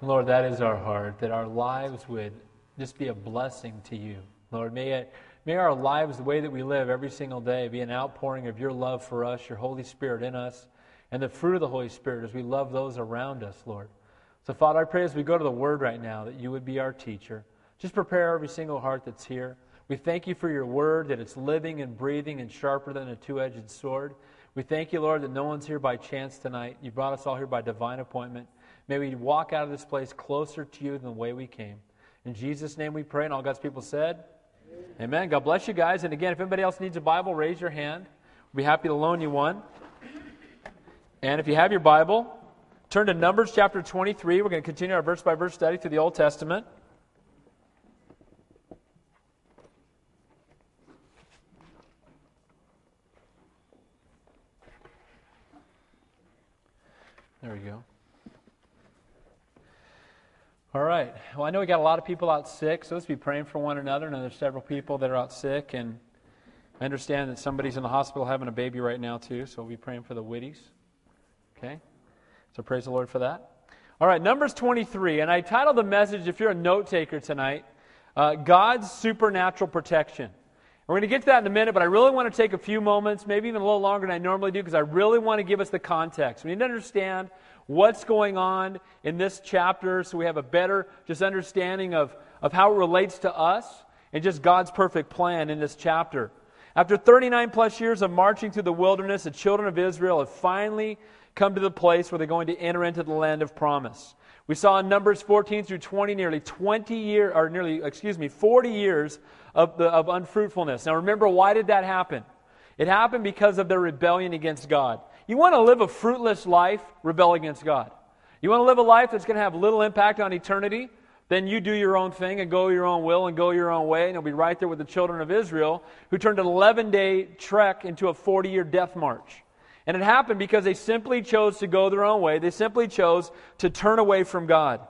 Lord, that is our heart, that our lives would just be a blessing to you. Lord, may, it, may our lives, the way that we live every single day, be an outpouring of your love for us, your Holy Spirit in us, and the fruit of the Holy Spirit as we love those around us, Lord. So, Father, I pray as we go to the Word right now that you would be our teacher. Just prepare every single heart that's here. We thank you for your Word, that it's living and breathing and sharper than a two edged sword. We thank you, Lord, that no one's here by chance tonight. You brought us all here by divine appointment. May we walk out of this place closer to you than the way we came. In Jesus' name we pray, and all God's people said, Amen. Amen. God bless you guys. And again, if anybody else needs a Bible, raise your hand. We'll be happy to loan you one. And if you have your Bible, turn to Numbers chapter 23. We're going to continue our verse by verse study through the Old Testament. There we go. All right. Well, I know we got a lot of people out sick, so let's be praying for one another. And there's several people that are out sick, and I understand that somebody's in the hospital having a baby right now too. So we'll be praying for the Whitties. Okay. So praise the Lord for that. All right, Numbers 23, and I titled the message. If you're a note taker tonight, uh, God's supernatural protection. We're going to get to that in a minute, but I really want to take a few moments, maybe even a little longer than I normally do, because I really want to give us the context. We need to understand what's going on in this chapter so we have a better just understanding of, of how it relates to us and just God's perfect plan in this chapter. After 39 plus years of marching through the wilderness, the children of Israel have finally come to the place where they're going to enter into the land of promise. We saw in Numbers 14 through 20 nearly 20 years, or nearly, excuse me, 40 years of, the, of unfruitfulness. Now remember, why did that happen? It happened because of their rebellion against God. You want to live a fruitless life, rebel against God. You want to live a life that's going to have little impact on eternity, then you do your own thing and go your own will and go your own way. And you'll be right there with the children of Israel who turned an 11 day trek into a 40 year death march. And it happened because they simply chose to go their own way. They simply chose to turn away from God.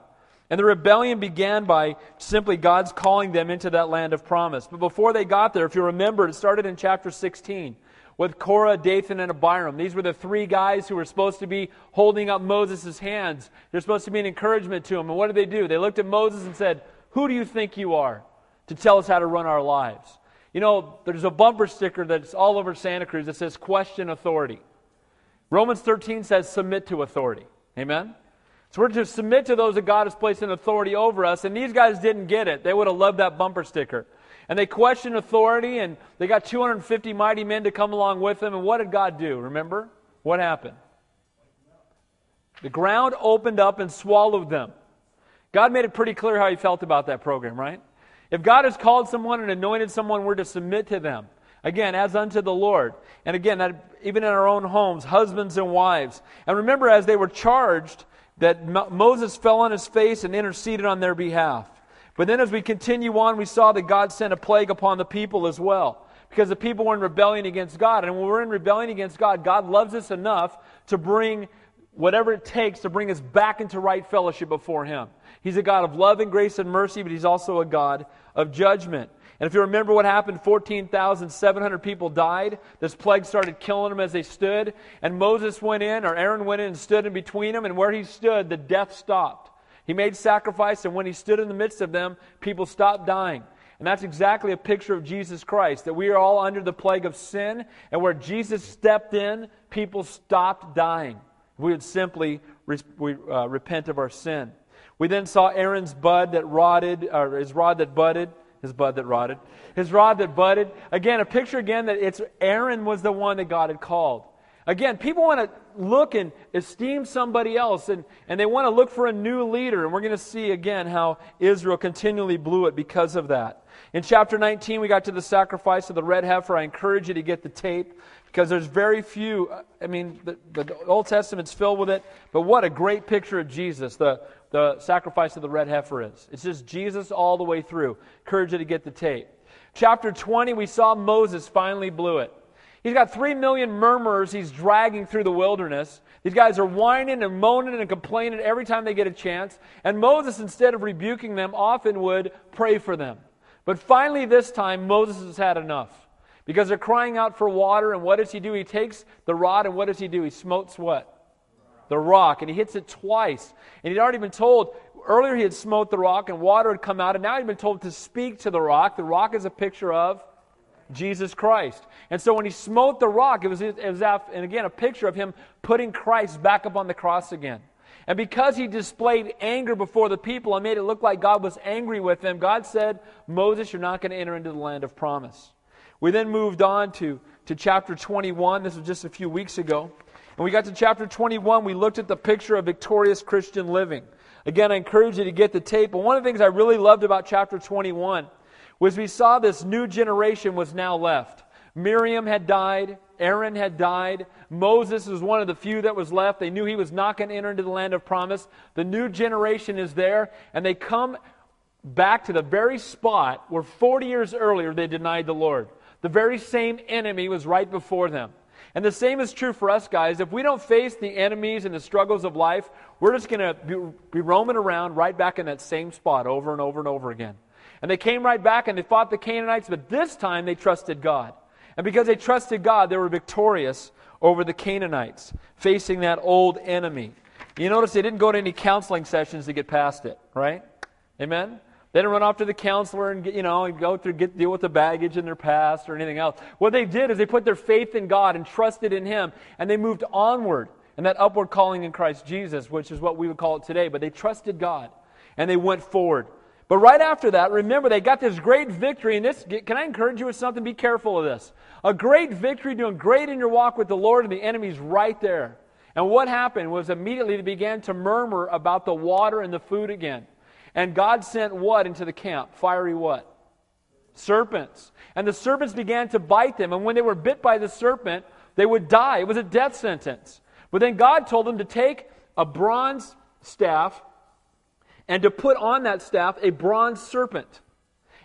And the rebellion began by simply God's calling them into that land of promise. But before they got there, if you remember, it started in chapter 16 with Korah, Dathan, and Abiram. These were the three guys who were supposed to be holding up Moses' hands. They're supposed to be an encouragement to him. And what did they do? They looked at Moses and said, Who do you think you are to tell us how to run our lives? You know, there's a bumper sticker that's all over Santa Cruz that says, Question authority. Romans 13 says submit to authority. Amen? So we're to submit to those that God has placed in authority over us, and these guys didn't get it. They would have loved that bumper sticker. And they questioned authority, and they got 250 mighty men to come along with them. And what did God do? Remember? What happened? The ground opened up and swallowed them. God made it pretty clear how he felt about that program, right? If God has called someone and anointed someone, we're to submit to them. Again, as unto the Lord. And again, that, even in our own homes, husbands and wives. And remember, as they were charged, that Moses fell on his face and interceded on their behalf. But then as we continue on, we saw that God sent a plague upon the people as well. Because the people were in rebellion against God. And when we're in rebellion against God, God loves us enough to bring whatever it takes to bring us back into right fellowship before Him. He's a God of love and grace and mercy, but He's also a God of judgment. And if you remember what happened, 14,700 people died. This plague started killing them as they stood. And Moses went in, or Aaron went in and stood in between them. And where he stood, the death stopped. He made sacrifice, and when he stood in the midst of them, people stopped dying. And that's exactly a picture of Jesus Christ, that we are all under the plague of sin, and where Jesus stepped in, people stopped dying. We would simply re- uh, repent of our sin. We then saw Aaron's bud that rotted, or his rod that budded his bud that rotted, his rod that budded. Again, a picture again that it's Aaron was the one that God had called. Again, people want to look and esteem somebody else, and, and they want to look for a new leader. And we're going to see again how Israel continually blew it because of that. In chapter 19, we got to the sacrifice of the red heifer. I encourage you to get the tape because there's very few. I mean, the, the Old Testament's filled with it, but what a great picture of Jesus. The, the sacrifice of the red heifer is. It's just Jesus all the way through. Encourage you to get the tape. Chapter 20, we saw Moses finally blew it. He's got three million murmurers he's dragging through the wilderness. These guys are whining and moaning and complaining every time they get a chance. And Moses, instead of rebuking them, often would pray for them. But finally, this time, Moses has had enough. Because they're crying out for water, and what does he do? He takes the rod, and what does he do? He smotes what? the rock, and he hits it twice. And he'd already been told earlier he had smote the rock and water had come out, and now he'd been told to speak to the rock. The rock is a picture of Jesus Christ. And so when he smote the rock, it was, it was and again, a picture of him putting Christ back up on the cross again. And because he displayed anger before the people and made it look like God was angry with them, God said, Moses, you're not going to enter into the land of promise. We then moved on to, to chapter 21. This was just a few weeks ago. And we got to chapter 21. We looked at the picture of victorious Christian living. Again, I encourage you to get the tape. But one of the things I really loved about chapter 21 was we saw this new generation was now left. Miriam had died, Aaron had died, Moses was one of the few that was left. They knew he was not going to enter into the land of promise. The new generation is there, and they come back to the very spot where 40 years earlier they denied the Lord. The very same enemy was right before them. And the same is true for us, guys. If we don't face the enemies and the struggles of life, we're just going to be, be, roaming around right back in that same spot over and over and over again. And they came right back and they fought the Canaanites, but this time they trusted God. And because they trusted God, they were victorious over the Canaanites, facing that old enemy. You notice they didn't go to any counseling sessions to get past it, right? Amen? They didn't run off to the counselor and get, you know go through get deal with the baggage in their past or anything else. What they did is they put their faith in God and trusted in Him, and they moved onward and that upward calling in Christ Jesus, which is what we would call it today. But they trusted God and they went forward. But right after that, remember, they got this great victory. And this, can I encourage you with something? Be careful of this. A great victory, doing great in your walk with the Lord, and the enemy's right there. And what happened was immediately they began to murmur about the water and the food again. And God sent what into the camp? Fiery what? Serpents. And the serpents began to bite them. And when they were bit by the serpent, they would die. It was a death sentence. But then God told them to take a bronze staff and to put on that staff a bronze serpent.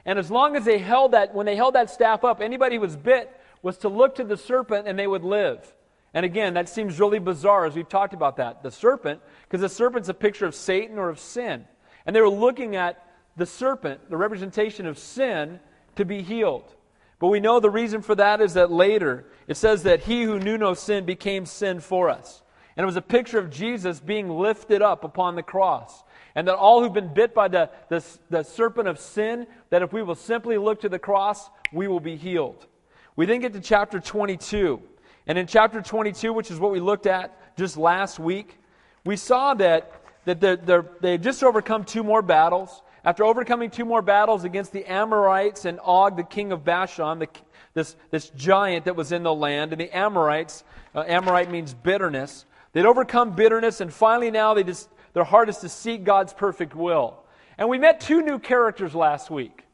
And as long as they held that, when they held that staff up, anybody who was bit was to look to the serpent and they would live. And again, that seems really bizarre as we've talked about that. The serpent, because the serpent's a picture of Satan or of sin. And they were looking at the serpent, the representation of sin, to be healed. But we know the reason for that is that later it says that he who knew no sin became sin for us. And it was a picture of Jesus being lifted up upon the cross. And that all who've been bit by the, the, the, serpent of sin, that if we will simply look to the cross, we will be healed. We then get to chapter 22. And in chapter 22, which is what we looked at just last week, we saw that, that they're, they're, they just overcome two more battles. After overcoming two more battles against the Amorites and Og, the king of Bashan, the, this, this giant that was in the land, and the Amorites, uh, Amorite means bitterness. They'd overcome bitterness, and finally now they just their heart is to seek God's perfect will. And we met two new characters last week.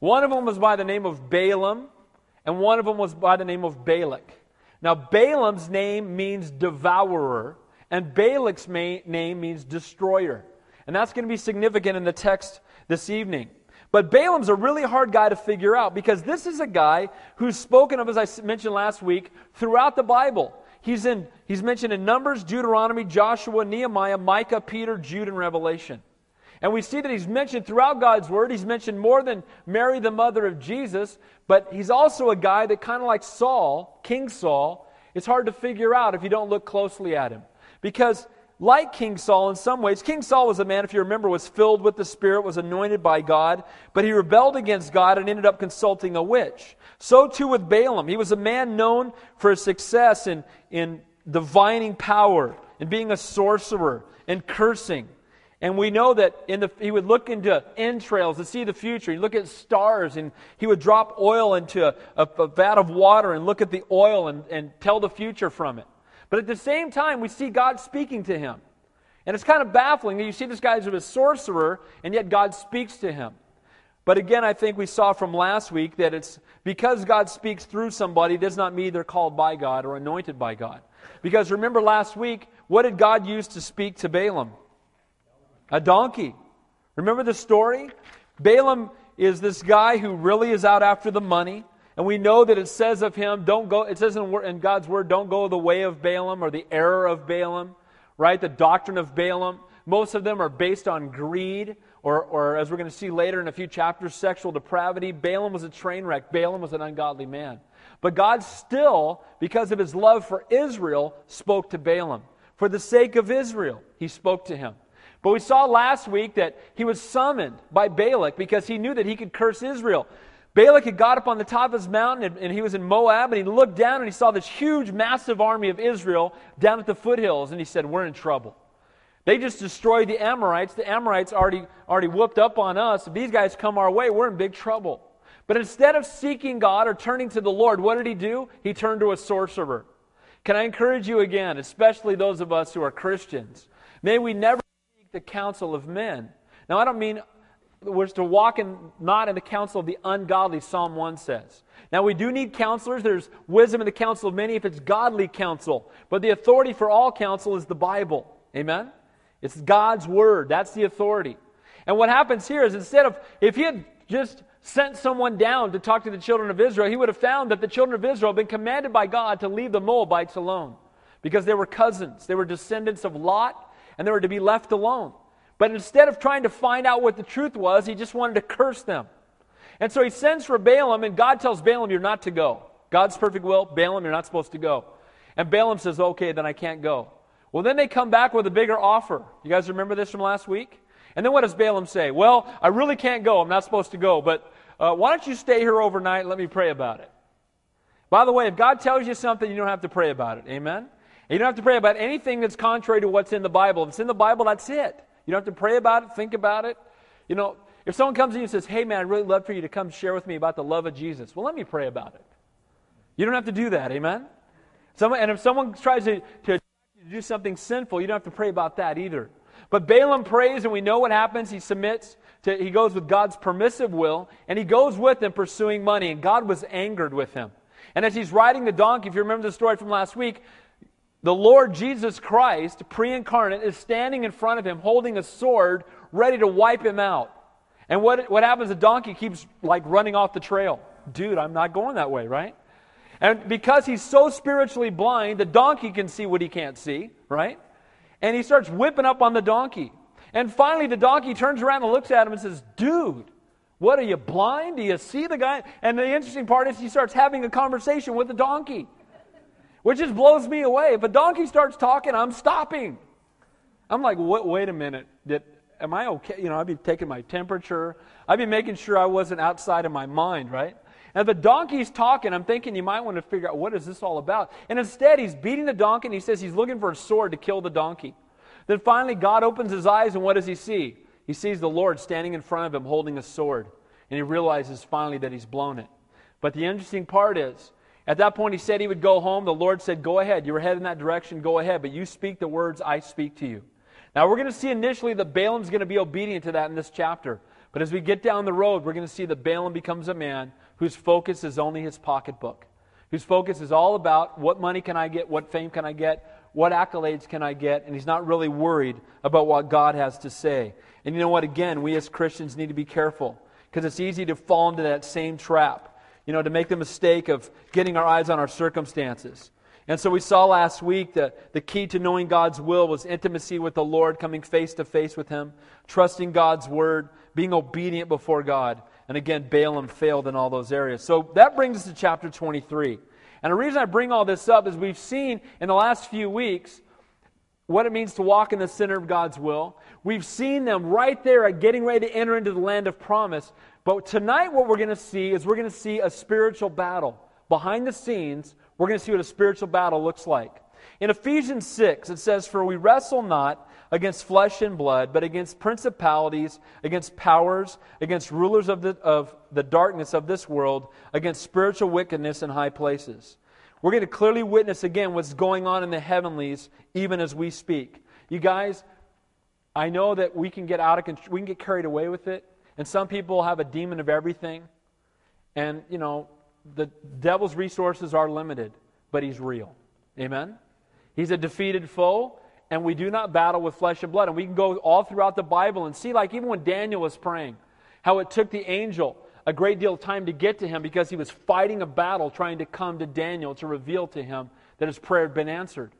One of them was by the name of Balaam, and one of them was by the name of Balak. Now, Balaam's name means devourer, and Balak's name means destroyer. And that's going to be significant in the text this evening. But Balaam's a really hard guy to figure out because this is a guy who's spoken of, as I mentioned last week, throughout the Bible. He's, in, he's mentioned in Numbers, Deuteronomy, Joshua, Nehemiah, Micah, Peter, Jude, and Revelation. And we see that he's mentioned throughout God's Word. He's mentioned more than Mary, the mother of Jesus, but he's also a guy that kind of like Saul, King Saul, it's hard to figure out if you don't look closely at him. Because, like King Saul in some ways, King Saul was a man, if you remember, was filled with the Spirit, was anointed by God, but he rebelled against God and ended up consulting a witch. So too with Balaam. He was a man known for his success in, in divining power, and being a sorcerer, and cursing. And we know that in the, he would look into entrails to see the future. He'd look at stars and he would drop oil into a, a, a vat of water and look at the oil and, and tell the future from it. But at the same time, we see God speaking to him. And it's kind of baffling that you see this guy as a sorcerer and yet God speaks to him. But again, I think we saw from last week that it's because God speaks through somebody does not mean they're called by God or anointed by God. Because remember last week, what did God use to speak to Balaam? A donkey. Remember the story? Balaam is this guy who really is out after the money. And we know that it says of him, don't go, it says in, in God's word, don't go the way of Balaam or the error of Balaam, right? The doctrine of Balaam. Most of them are based on greed or, or as we're going to see later in a few chapters, sexual depravity. Balaam was a train wreck. Balaam was an ungodly man. But God still, because of his love for Israel, spoke to Balaam. For the sake of Israel, he spoke to him. But we saw last week that he was summoned by Balak because he knew that he could curse Israel. Balak had got up on the top of his mountain and, and, he was in Moab and he looked down and he saw this huge, massive army of Israel down at the foothills and he said, We're in trouble. They just destroyed the Amorites. The Amorites already, already whooped up on us. If these guys come our way, we're in big trouble. But instead of seeking God or turning to the Lord, what did he do? He turned to a sorcerer. Can I encourage you again, especially those of us who are Christians? May we never seek the counsel of men. Now, I don't mean we're to walk in, not in the counsel of the ungodly, Psalm 1 says. Now, we do need counselors. There's wisdom in the counsel of many if it's godly counsel. But the authority for all counsel is the Bible. Amen? It's God's Word. That's the authority. And what happens here is instead of, if he had just sent someone down to talk to the children of Israel, he would have found that the children of Israel had been commanded by God to leave the Moabites alone because they were cousins. They were descendants of Lot, and they were to be left alone. But instead of trying to find out what the truth was, he just wanted to curse them. And so he sends for Balaam, and God tells Balaam, You're not to go. God's perfect will, Balaam, you're not supposed to go. And Balaam says, Okay, then I can't go. Well, then they come back with a bigger offer. You guys remember this from last week? And then what does Balaam say? Well, I really can't go. I'm not supposed to go, but uh, why don't you stay here overnight let me pray about it? By the way, if God tells you something, you don't have to pray about it. Amen? And you don't have to pray about anything that's contrary to what's in the Bible. If it's in the Bible, that's it. You don't have to pray about it, think about it. You know, if someone comes to you and says, Hey, man, I'd really love for you to come share with me about the love of Jesus, well, let me pray about it. You don't have to do that. Amen? Someone, and if someone tries to, to do something sinful, you don't have to pray about that either. But Balaam prays, and we know what happens. He submits, to, he goes with God's permissive will, and he goes with him pursuing money, and God was angered with him. And as he's riding the donkey, if you remember the story from last week, the Lord Jesus Christ, pre incarnate, is standing in front of him holding a sword ready to wipe him out. And what, what happens? The donkey keeps like running off the trail. Dude, I'm not going that way, right? And because he's so spiritually blind, the donkey can see what he can't see, right? And he starts whipping up on the donkey. And finally, the donkey turns around and looks at him and says, Dude, what are you blind? Do you see the guy? And the interesting part is he starts having a conversation with the donkey, which just blows me away. If a donkey starts talking, I'm stopping. I'm like, wait, wait a minute. Did, am I okay? You know, I'd be taking my temperature. I'd be making sure I wasn't outside of my mind, right? And the donkey's talking, I'm thinking you might want to figure out what is this all about. And instead, he's beating the donkey and he says he's looking for a sword to kill the donkey. Then finally, God opens his eyes, and what does he see? He sees the Lord standing in front of him holding a sword. And he realizes finally that he's blown it. But the interesting part is, at that point, he said he would go home. The Lord said, Go ahead. You were headed in that direction. Go ahead. But you speak the words I speak to you. Now, we're going to see initially that Balaam's going to be obedient to that in this chapter. But as we get down the road, we're going to see that Balaam becomes a man whose focus is only his pocketbook, whose focus is all about what money can I get, what fame can I get, what accolades can I get, and he's not really worried about what God has to say. And you know what? Again, we as Christians need to be careful because it's easy to fall into that same trap, you know, to make the mistake of getting our eyes on our circumstances. And so we saw last week that the key to knowing God's will was intimacy with the Lord, coming face to face with Him, trusting God's word, being obedient before God. And again, Balaam failed in all those areas. So that brings us to chapter 23. And the reason I bring all this up is we've seen in the last few weeks what it means to walk in the center of God's will. We've seen them right there at getting ready to enter into the land of promise. But tonight, what we're going to see is we're going to see a spiritual battle. Behind the scenes, we're going to see what a spiritual battle looks like. In Ephesians 6, it says, For we wrestle not against flesh and blood, but against principalities, against powers, against rulers of the, of the darkness of this world, against spiritual wickedness in high places. We're going to clearly witness again what's going on in the heavenlies, even as we speak. You guys, I know that we can get out of control, we can get carried away with it, and some people have a demon of everything. And, you know, the devil's resources are limited, but he's real. Amen? He's a defeated foe, and we do not battle with flesh and blood. And we can go all throughout the Bible and see, like even when Daniel was praying, how it took the angel a great deal of time to get to him because he was fighting a battle trying to come to Daniel to reveal to him that his prayer had been answered.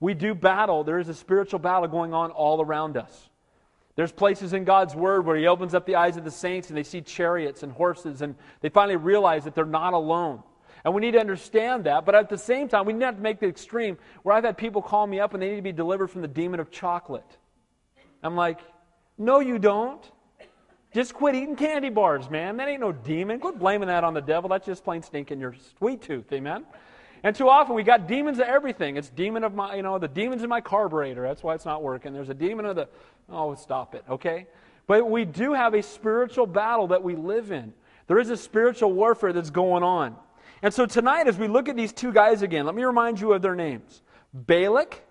We do battle. There is a spiritual battle going on all around us. There's places in God's Word where He opens up the eyes of the saints and they see chariots and horses and they finally realize that they're not alone. And we need to understand that. But at the same time, we need not to make the extreme where I've had people call me up and they need to be delivered from the demon of chocolate. I'm like, No, you don't. Just quit eating candy bars, man. That ain't no demon. Quit blaming that on the devil. That's just plain stinking your sweet tooth, amen? And too often we got demons of everything. It's demon of my, you know, the demons in my carburetor. That's why it's not working. There's a demon of the, oh, stop it, okay? But we do have a spiritual battle that we live in. There is a spiritual warfare that's going on. And so tonight, as we look at these two guys again, let me remind you of their names Balak,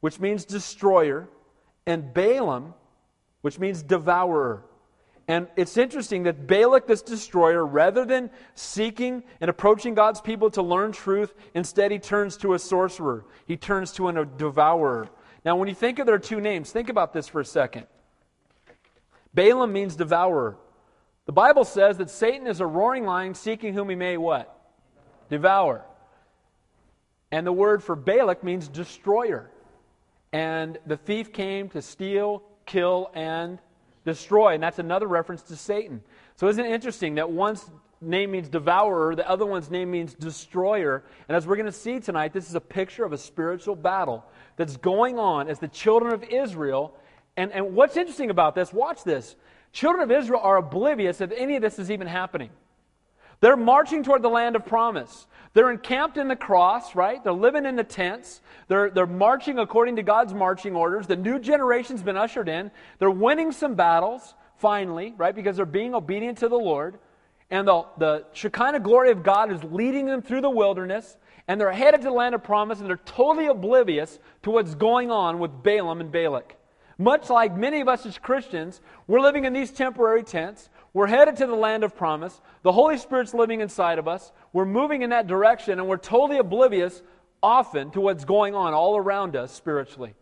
which means destroyer, and Balaam, which means devourer. And it's interesting that Balak, this destroyer, rather than seeking and approaching God's people to learn truth, instead he turns to a sorcerer. He turns to a devourer. Now, when you think of their two names, think about this for a second. Balaam means devourer. The Bible says that Satan is a roaring lion seeking whom he may what? Devour. And the word for Balak means destroyer. And the thief came to steal, kill, and destroy. And that's another reference to Satan. So isn't it interesting that one's name means devourer, the other one's name means destroyer. And as we're going to see tonight, this is a picture of a spiritual battle that's going on as the children of Israel. And, and what's interesting about this, watch this. Children of Israel are oblivious that any of this is even happening. They're marching toward the land of promise. They're encamped in the cross, right? They're living in the tents. They're, they're marching according to God's marching orders. The new generation's been ushered in. They're winning some battles, finally, right? Because they're being obedient to the Lord. And the, the Shekinah glory of God is leading them through the wilderness. And they're headed to the land of promise, and they're totally oblivious to what's going on with Balaam and Balak. Much like many of us as Christians, we're living in these temporary tents. We're headed to the land of promise. The Holy Spirit's living inside of us. We're moving in that direction, and we're totally oblivious often to what's going on all around us spiritually.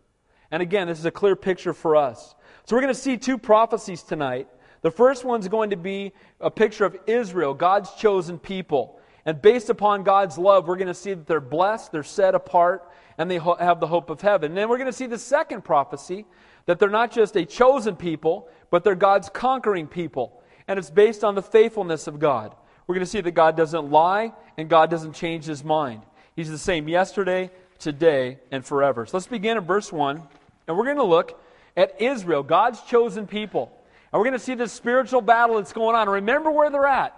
And again, this is a clear picture for us. So we're going to see two prophecies tonight. The first one's going to be a picture of Israel, God's chosen people. And based upon God's love, we're going to see that they're blessed, they're set apart, and they ho- have the hope of heaven. And then we're going to see the second prophecy that they're not just a chosen people, but they're God's conquering people and it's based on the faithfulness of God. We're going to see that God doesn't lie and God doesn't change his mind. He's the same yesterday, today, and forever. So let's begin in verse 1, and we're going to look at Israel, God's chosen people. And we're going to see this spiritual battle that's going on. Remember where they're at.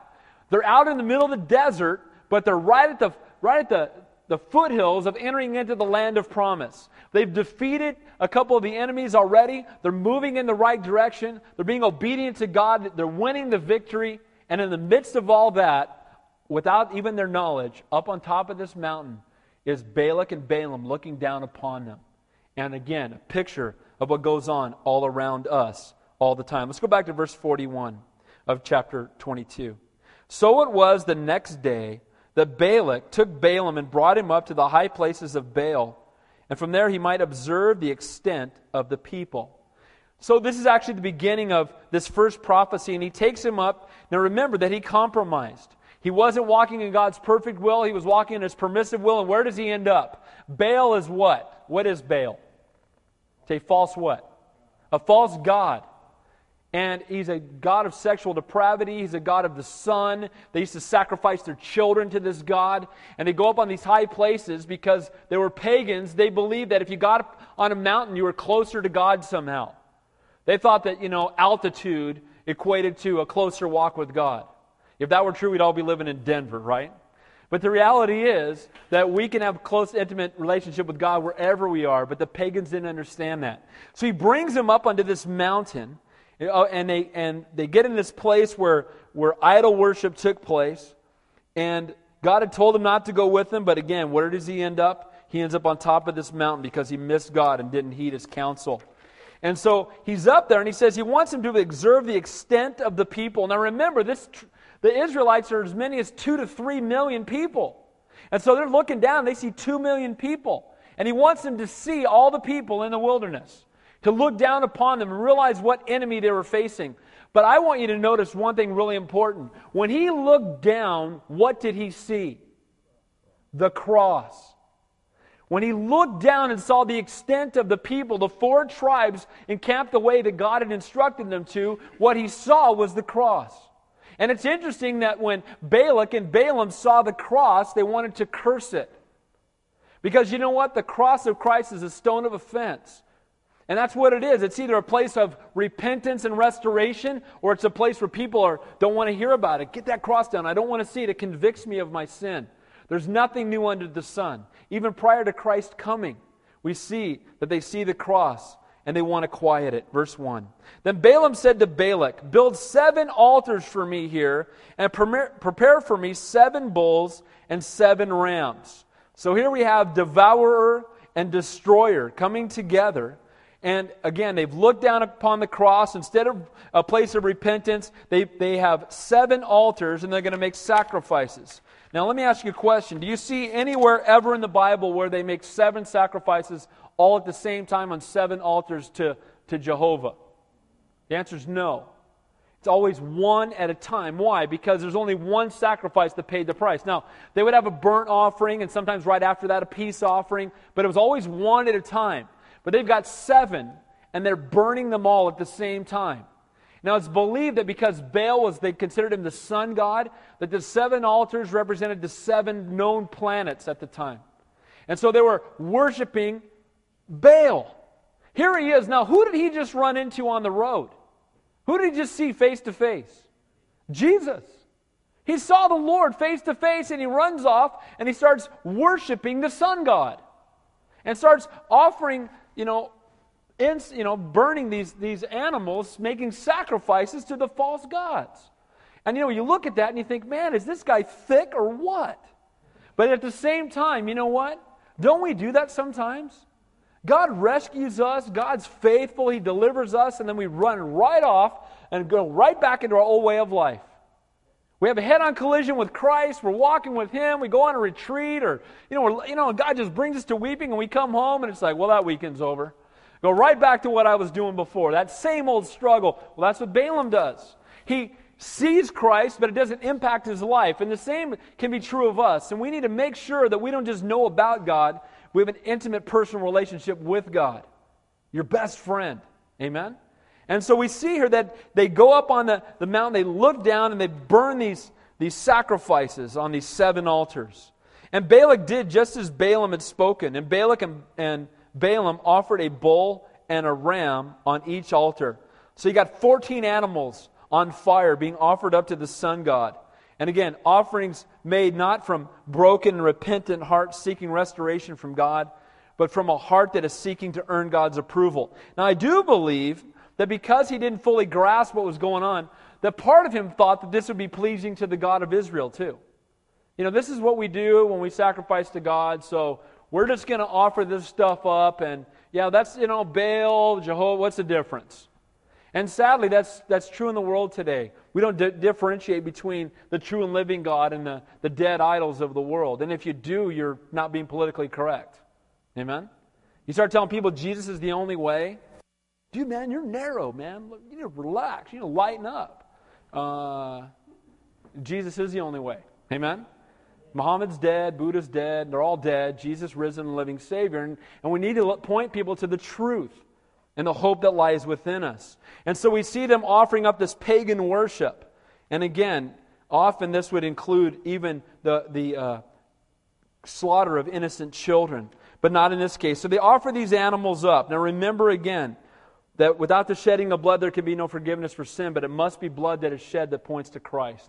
They're out in the middle of the desert, but they're right at the, right at the, the foothills of entering into the land of promise. They've defeated a couple of the enemies already. They're moving in the right direction. They're being obedient to God. They're winning the victory. And in the midst of all that, without even their knowledge, up on top of this mountain is Balak and Balaam looking down upon them. And again, a picture of what goes on all around us all the time. Let's go back to verse 41 of chapter 22. So it was the next day that Balak took Balaam and brought him up to the high places of Baal, and from there he might observe the extent of the people. So, this is actually the beginning of this first prophecy, and he takes him up. Now, remember that he compromised. He wasn't walking in God's perfect will, he was walking in his permissive will, and where does he end up? Baal is what? What is Baal? It's a false what? A false God and he's a god of sexual depravity. He's a god of the sun. They used to sacrifice their children to this god. And they go up on these high places because they were pagans. They believed that if you got up on a mountain, you were closer to God somehow. They thought that, you know, altitude equated to a closer walk with God. If that were true, we'd all be living in Denver, right? But the reality is that we can have close, intimate relationship with God wherever we are, but the pagans didn't understand that. So he brings them up onto this mountain And they, and they get in this place where, where idol worship took place. And God had told them not to go with them, but again, where does he end up? He ends up on top of this mountain because he missed God and didn't heed his counsel. And so he's up there and he says he wants them to observe the extent of the people. Now remember, this, the Israelites are as many as two to three million people. And so they're looking down, they see two million people. And he wants them to see all the people in the wilderness to look down upon them and realize what enemy they were facing. But I want you to notice one thing really important. When he looked down, what did he see? The cross. When he looked down and saw the extent of the people, the four tribes encamped the way that God had instructed them to, what he saw was the cross. And it's interesting that when Balak and Balaam saw the cross, they wanted to curse it. Because you know what? The cross of Christ is a stone of offense. And that's what it is. It's either a place of repentance and restoration, or it's a place where people are, don't want to hear about it. Get that cross down. I don't want to see it. It convicts me of my sin. There's nothing new under the sun. Even prior to Christ coming, we see that they see the cross and they want to quiet it. Verse 1. Then Balaam said to Balak, Build seven altars for me here, and prepare for me seven bulls and seven rams. So here we have devourer and destroyer coming together and again, they've looked down upon the cross. Instead of a place of repentance, they, they have seven altars and they're going to make sacrifices. Now, let me ask you a question. Do you see anywhere ever in the Bible where they make seven sacrifices all at the same time on seven altars to, to Jehovah? The answer is no. It's always one at a time. Why? Because there's only one sacrifice that paid the price. Now, they would have a burnt offering and sometimes right after that a peace offering, but it was always one at a time. But they've got seven, and they're burning them all at the same time. Now, it's believed that because Baal was, they considered him the sun god, that the seven altars represented the seven known planets at the time. And so they were worshiping Baal. Here he is. Now, who did he just run into on the road? Who did he just see face to face? Jesus. He saw the Lord face to face and he runs off and he starts worshiping the sun god and starts offering you know, in, you know, burning these, these animals, making sacrifices to the false gods. And you know, you look at that and you think, man, is this guy thick or what? But at the same time, you know what? Don't we do that sometimes? God rescues us, God's faithful, He delivers us, and then we run right off and go right back into our old way of life. We have a head-on collision with Christ. We're walking with Him. We go on a retreat, or you know, you know, God just brings us to weeping, and we come home, and it's like, well, that weekend's over. Go right back to what I was doing before. That same old struggle. Well, that's what Balaam does. He sees Christ, but it doesn't impact his life. And the same can be true of us. And we need to make sure that we don't just know about God, we have an intimate personal relationship with God. Your best friend. Amen? And so we see here that they go up on the, the mountain, they look down, and they burn these, these sacrifices on these seven altars. And Balak did just as Balaam had spoken. And Balak and, and Balaam offered a bull and a ram on each altar. So you got 14 animals on fire being offered up to the sun god. And again, offerings made not from broken repentant hearts seeking restoration from God, but from a heart that is seeking to earn God's approval. Now, I do believe that because he didn't fully grasp what was going on, that part of him thought that this would be pleasing to the God of Israel too. You know, this is what we do when we sacrifice to God, so we're just going to offer this stuff up, and yeah, that's, you know, Baal, Jehovah, what's the difference? And sadly, that's, that's true in the world today. We don't di- differentiate between the true and living God and the, the dead idols of the world. And if you do, you're not being politically correct. Amen? You start telling people Jesus is the only way, Dude, man, you're narrow, man. You need to relax. You need to lighten up. Uh, Jesus is the only way. Amen? Muhammad's dead, Buddha's dead, they're all dead. Jesus risen and living Savior. And, and we need to point people to the truth and the hope that lies within us. And so we see them offering up this pagan worship. And again, often this would include even the, the uh, slaughter of innocent children, but not in this case. So they offer these animals up. Now remember again, that without the shedding of blood there can be no forgiveness for sin, but it must be blood that is shed that points to Christ.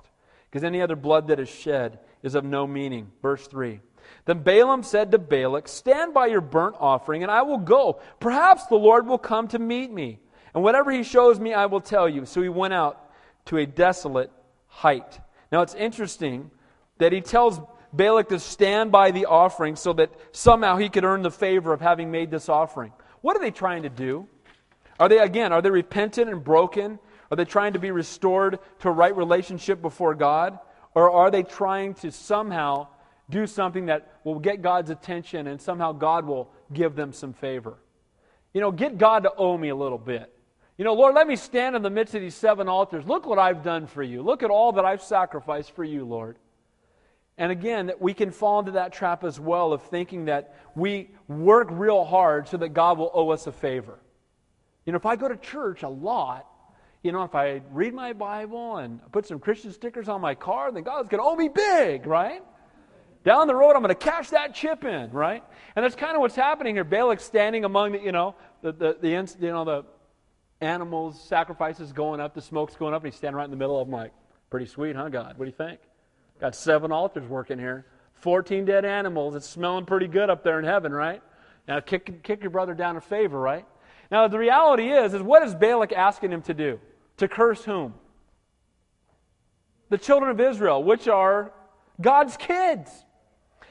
Because any other blood that is shed is of no meaning. Verse 3. Then Balaam said to Balak, Stand by your burnt offering, and I will go. Perhaps the Lord will come to meet me. And whatever he shows me, I will tell you. So he went out to a desolate height. Now it's interesting that he tells Balak to stand by the offering so that somehow he could earn the favor of having made this offering. What are they trying to do? Are they, again, are they repentant and broken? Are they trying to be restored to a right relationship before God? Or are they trying to somehow do something that will get God's attention and somehow God will give them some favor? You know, get God to owe me a little bit. You know, Lord, let me stand in the midst of these seven altars. Look what I've done for you. Look at all that I've sacrificed for you, Lord. And again, that we can fall into that trap as well of thinking that we work real hard so that God will owe us a favor. You know, if I go to church a lot, you know, if I read my Bible and put some Christian stickers on my car, then God's going to owe oh, me big, right? Down the road, I'm going to cash that chip in, right? And that's kind of what's happening here. Balak's standing among the, you know, the, the, the, you know, the animals, sacrifices going up, the smoke's going up, and he's standing right in the middle of them like, pretty sweet, huh, God? What do you think? Got seven altars working here. 14 dead animals. It's smelling pretty good up there in heaven, right? Now kick, kick your brother down a favor, right? Now the reality is, is what is Balak asking him to do? To curse whom? The children of Israel, which are God's kids.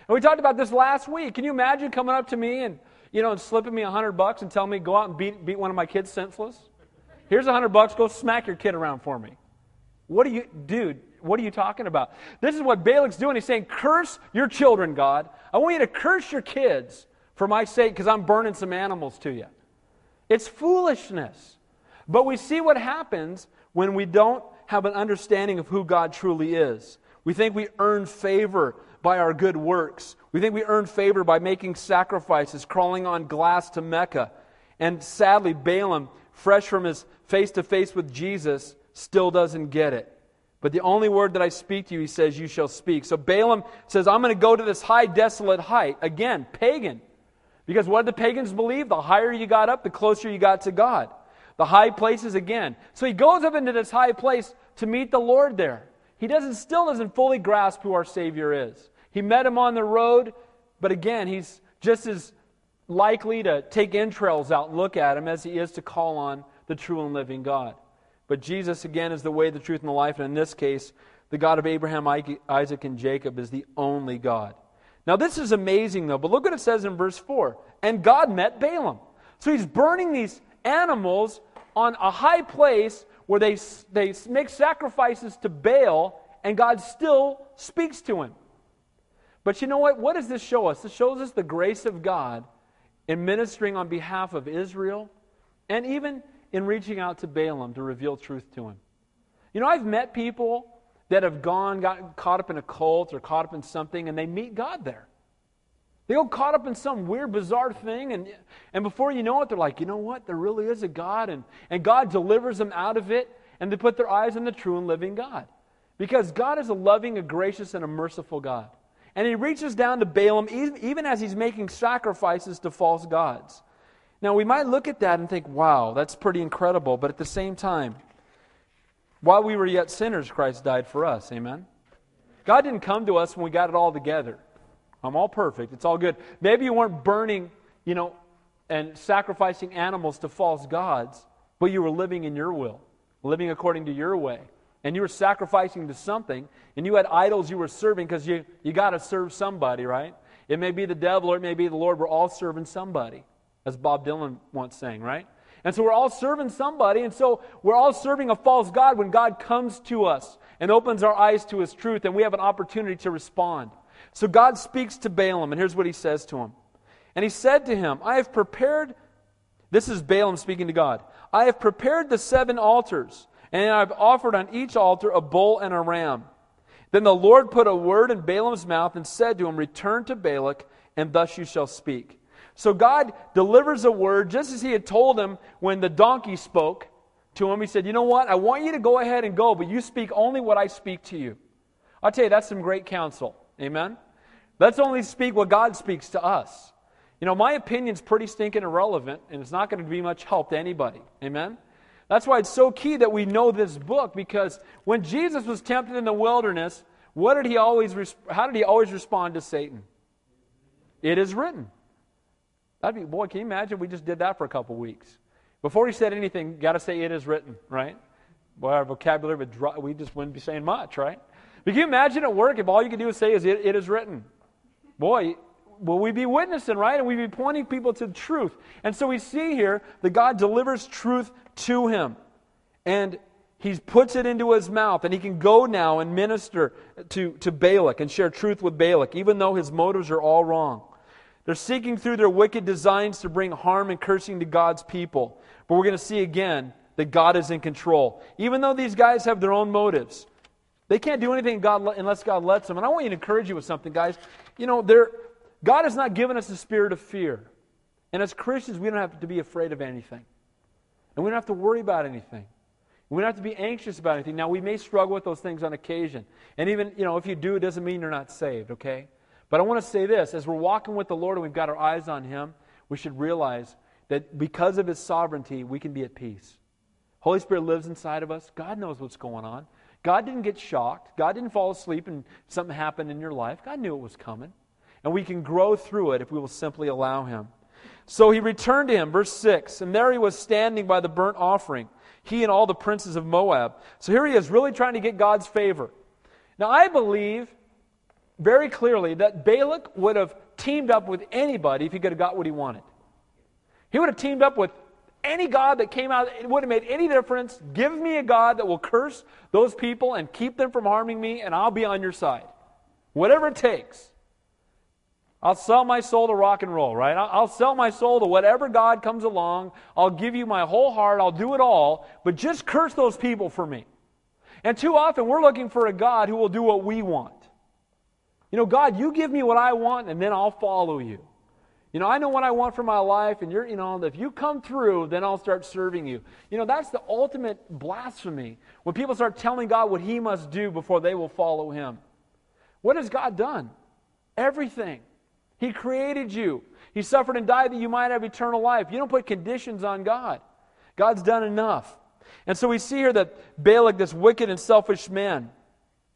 And we talked about this last week. Can you imagine coming up to me and, you know, and slipping me a hundred bucks and telling me go out and beat, beat one of my kids senseless? Here's a hundred bucks, go smack your kid around for me. What are you, dude, what are you talking about? This is what Balak's doing. He's saying, curse your children, God. I want you to curse your kids for my sake because I'm burning some animals to you. It's foolishness. But we see what happens when we don't have an understanding of who God truly is. We think we earn favor by our good works. We think we earn favor by making sacrifices, crawling on glass to Mecca. And sadly, Balaam, fresh from his face to face with Jesus, still doesn't get it. But the only word that I speak to you, he says, you shall speak. So Balaam says, I'm going to go to this high, desolate height. Again, pagan. Because what did the pagans believe? The higher you got up, the closer you got to God. The high places again. So he goes up into this high place to meet the Lord there. He doesn't, still doesn't fully grasp who our Savior is. He met him on the road, but again, he's just as likely to take entrails out and look at him as he is to call on the true and living God. But Jesus, again, is the way, the truth, and the life. And in this case, the God of Abraham, Isaac, and Jacob is the only God. Now, this is amazing, though. But look what it says in verse 4 And God met Balaam. So he's burning these animals on a high place where they, they make sacrifices to Baal, and God still speaks to him. But you know what? What does this show us? This shows us the grace of God in ministering on behalf of Israel and even in reaching out to Balaam to reveal truth to him. You know, I've met people that have gone, got caught up in a cult or caught up in something, and they meet God there. They go caught up in some weird, bizarre thing, and, and before you know it, they're like, you know what? There really is a God, and, and God delivers them out of it, and they put their eyes on the true and living God. Because God is a loving, a gracious, and a merciful God. And he reaches down to Balaam even as he's making sacrifices to false gods. Now, we might look at that and think, wow, that's pretty incredible. But at the same time, while we were yet sinners, Christ died for us. Amen? God didn't come to us when we got it all together. I'm all perfect. It's all good. Maybe you weren't burning, you know, and sacrificing animals to false gods, but you were living in your will, living according to your way. And you were sacrificing to something, and you had idols you were serving because you, you got to serve somebody, right? It may be the devil or it may be the Lord. We're all serving somebody as Bob Dylan once sang, right? And so we're all serving somebody, and so we're all serving a false God when God comes to us and opens our eyes to his truth, and we have an opportunity to respond. So God speaks to Balaam, and here's what he says to him. And he said to him, I have prepared, this is Balaam speaking to God, I have prepared the seven altars, and I've offered on each altar a bull and a ram. Then the Lord put a word in Balaam's mouth and said to him, Return to Balak, and thus you shall speak. So God delivers a word just as he had told him when the donkey spoke to him. He said, You know what? I want you to go ahead and go, but you speak only what I speak to you. I'll tell you, that's some great counsel. Amen? Let's only speak what God speaks to us. You know, my opinion's pretty stinking irrelevant, and it's not going to be much help to anybody. Amen? That's why it's so key that we know this book, because when Jesus was tempted in the wilderness, what did he always, how did he always respond to Satan? It is written. That'd be, boy, can you imagine we just did that for a couple weeks? Before he said anything, got to say it is written, right? Boy, our vocabulary would dry, we just wouldn't be saying much, right? But can you imagine at work if all you could do is say is it, it is written? Boy, will we be witnessing, right? And we'd be pointing people to the truth. And so we see here that God delivers truth to him. And he puts it into his mouth, and he can go now and minister to, to Balak and share truth with Balak, even though his motives are all wrong. They're seeking through their wicked designs to bring harm and cursing to God's people. But we're going to see again that God is in control. Even though these guys have their own motives, they can't do anything God, unless God lets them. And I want you to encourage you with something, guys. You know, God has not given us a spirit of fear. And as Christians, we don't have to be afraid of anything. And we don't have to worry about anything. We don't have to be anxious about anything. Now, we may struggle with those things on occasion. And even, you know, if you do, it doesn't mean you're not saved, okay? But I want to say this as we're walking with the Lord and we've got our eyes on Him, we should realize that because of His sovereignty, we can be at peace. Holy Spirit lives inside of us. God knows what's going on. God didn't get shocked. God didn't fall asleep and something happened in your life. God knew it was coming. And we can grow through it if we will simply allow Him. So he returned to him, verse 6, and there he was standing by the burnt offering, he and all the princes of Moab. So here he is, really trying to get God's favor. Now, I believe very clearly that Balak would have teamed up with anybody if he could have got what he wanted. He would have teamed up with any God that came out, it wouldn't have made any difference. Give me a God that will curse those people and keep them from harming me, and I'll be on your side. Whatever it takes. I'll sell my soul to rock and roll, right? I'll sell my soul to whatever God comes along. I'll give you my whole heart. I'll do it all. But just curse those people for me. And too often we're looking for a God who will do what we want. You know, God, you give me what I want and then I'll follow you. You know, I know what I want for my life, and you're, you know, if you come through, then I'll start serving you. You know, that's the ultimate blasphemy when people start telling God what He must do before they will follow Him. What has God done? Everything. He created you. He suffered and died that you might have eternal life. You don't put conditions on God. God's done enough. And so we see here that Balak, this wicked and selfish man,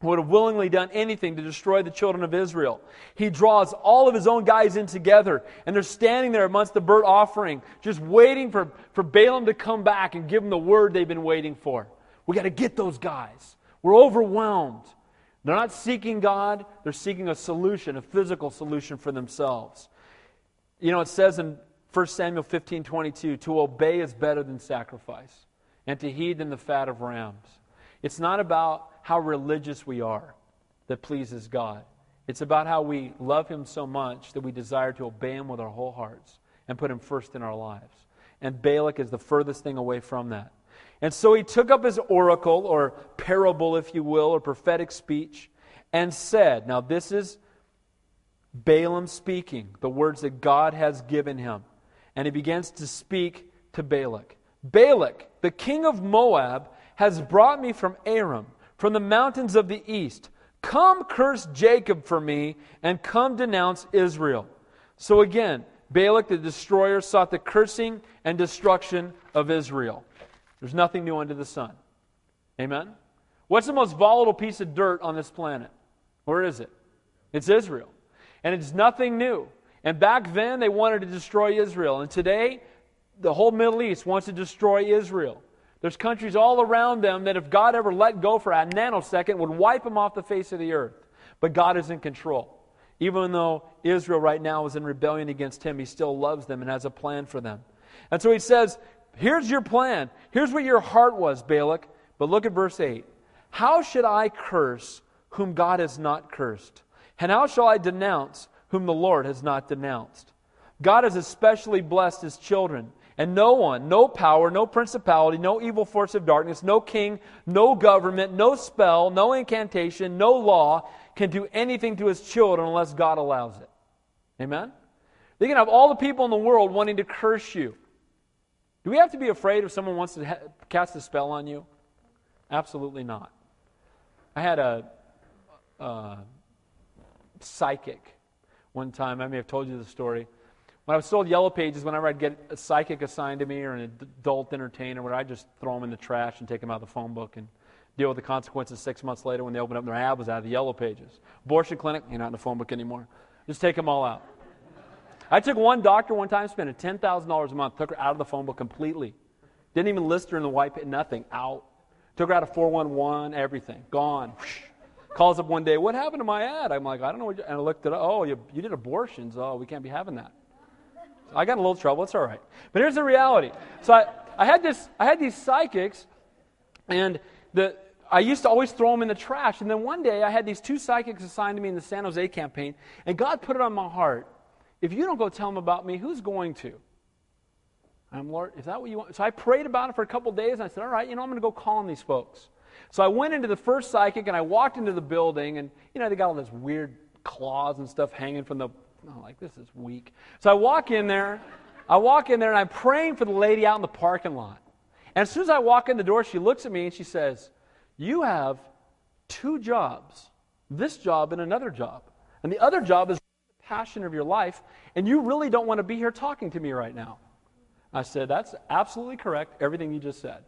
would have willingly done anything to destroy the children of Israel. He draws all of his own guys in together, and they're standing there amongst the burnt offering, just waiting for, for Balaam to come back and give them the word they've been waiting for. We got to get those guys. We're overwhelmed. They're not seeking God, they're seeking a solution, a physical solution for themselves. You know, it says in 1 Samuel 15 22, to obey is better than sacrifice, and to heed than the fat of rams. It's not about how religious we are that pleases God. It's about how we love Him so much that we desire to obey Him with our whole hearts and put Him first in our lives. And Balak is the furthest thing away from that. And so he took up his oracle, or parable, if you will, or prophetic speech, and said, Now, this is Balaam speaking, the words that God has given him. And he begins to speak to Balak. Balak, the king of Moab, has brought me from Aram, from the mountains of the east. Come curse Jacob for me, and come denounce Israel. So again, Balak the destroyer sought the cursing and destruction of Israel. There's nothing new under the sun. Amen? What's the most volatile piece of dirt on this planet? Where is it? It's Israel. And it's nothing new. And back then, they wanted to destroy Israel. And today, the whole Middle East wants to destroy Israel. There's countries all around them that if God ever let go for a nanosecond, would wipe them off the face of the earth. But God is in control. Even though Israel right now is in rebellion against Him, He still loves them and has a plan for them. And so He says, Here's your plan. Here's what your heart was, Balak. But look at verse 8. How should I curse whom God has not cursed? And how shall I denounce whom the Lord has not denounced? God has especially blessed his children. And no one, no power, no principality, no evil force of darkness, no king, no government, no spell, no incantation, no law can do anything to his children unless God allows it. Amen? They can have all the people in the world wanting to curse you. Do we have to be afraid if someone wants to ha- cast a spell on you? Absolutely not. I had a, a psychic one time. I may have told you the story. When I was sold Yellow Pages, whenever I'd get a psychic assigned to me or an adult entertainer, where I'd just throw them in the trash and take them out of the phone book and deal with the consequences six months later when they opened up their ad was out of the Yellow Pages. Abortion clinic, you're not in the phone book anymore. Just take them all out. I took one doctor one time, spent $10,000 a month, took her out of the phone book completely. Didn't even list her in the white paper, nothing, out. Took her out of 411, everything, gone. Calls up one day, what happened to my ad? I'm like, I don't know. And I looked at oh, you, you did abortions. Oh, we can't be having that. I got in a little trouble. It's all right. But here's the reality. So I, I, had, this, I had these psychics, and the, I used to always throw them in the trash. And then one day I had these two psychics assigned to me in the San Jose campaign, and God put it on my heart if you don't go tell them about me, who's going to? I'm Lord, is that what you want? So I prayed about it for a couple days and I said, all right, you know, I'm going to go call on these folks. So I went into the first psychic and I walked into the building and, you know, they got all this weird claws and stuff hanging from the, oh, like, this is weak. So I walk in there, I walk in there and I'm praying for the lady out in the parking lot. And as soon as I walk in the door, she looks at me and she says, you have two jobs, this job and another job. And the other job is the passion of your life, and you really don't want to be here talking to me right now. I said, That's absolutely correct, everything you just said.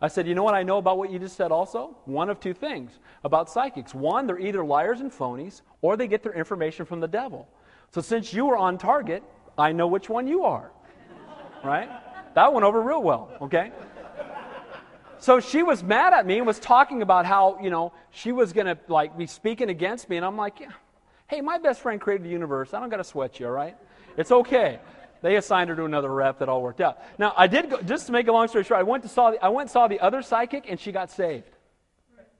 I said, You know what I know about what you just said also? One of two things about psychics. One, they're either liars and phonies, or they get their information from the devil. So since you were on target, I know which one you are. Right? That went over real well, okay? So she was mad at me and was talking about how, you know, she was going to like be speaking against me and I'm like, yeah, hey, my best friend created the universe. I don't got to sweat you, all right? It's okay. They assigned her to another rep that all worked out. Now, I did go, just to make a long story short, I went to saw the, I went saw the other psychic and she got saved.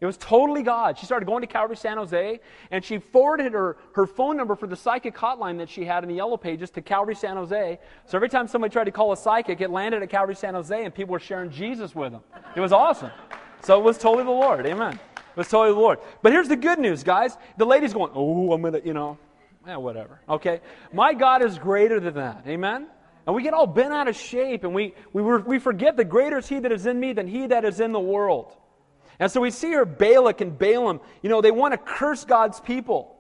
It was totally God. She started going to Calvary San Jose, and she forwarded her, her phone number for the psychic hotline that she had in the yellow pages to Calvary San Jose. So every time somebody tried to call a psychic, it landed at Calvary San Jose, and people were sharing Jesus with them. It was awesome. So it was totally the Lord. Amen. It was totally the Lord. But here's the good news, guys. The lady's going, oh, I'm going to, you know, yeah, whatever. Okay? My God is greater than that. Amen? And we get all bent out of shape, and we, we, we forget the greater is He that is in me than He that is in the world. And so we see here Balak and Balaam, you know, they want to curse God's people,